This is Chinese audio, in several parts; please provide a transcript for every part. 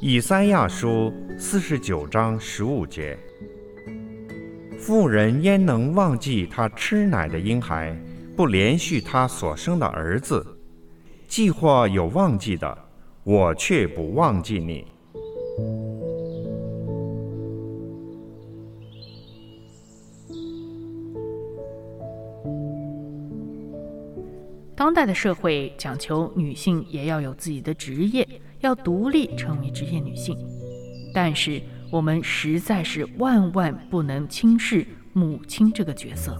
以赛亚书四十九章十五节：妇人焉能忘记她吃奶的婴孩，不连续她所生的儿子？既或有忘记的，我却不忘记你。当代的社会讲求女性也要有自己的职业，要独立成为职业女性。但是我们实在是万万不能轻视母亲这个角色。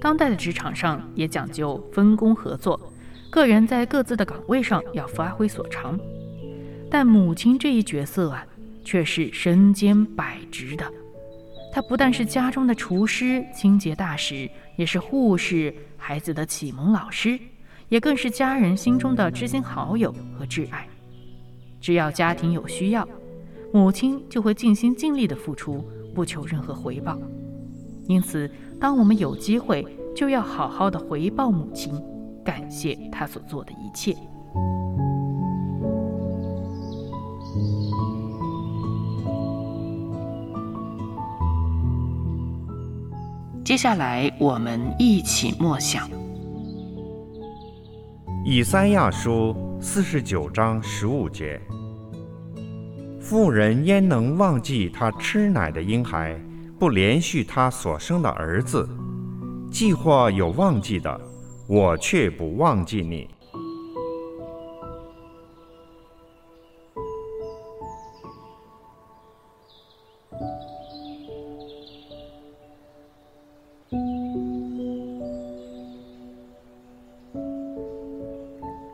当代的职场上也讲究分工合作，个人在各自的岗位上要发挥所长。但母亲这一角色啊，却是身兼百职的。她不但是家中的厨师、清洁大使，也是护士。孩子的启蒙老师，也更是家人心中的知心好友和挚爱。只要家庭有需要，母亲就会尽心尽力的付出，不求任何回报。因此，当我们有机会，就要好好的回报母亲，感谢她所做的一切。接下来，我们一起默想以赛亚书四十九章十五节：妇人焉能忘记她吃奶的婴孩，不连续她所生的儿子？既或有忘记的，我却不忘记你。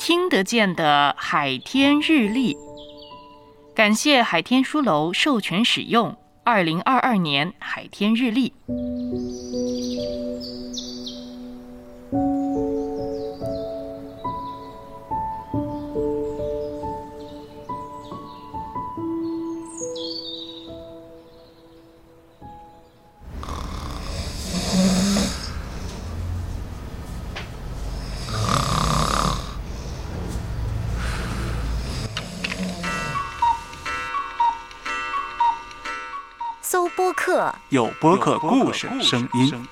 听得见的海天日历，感谢海天书楼授权使用二零二二年海天日历。搜播客，有播客故事声音。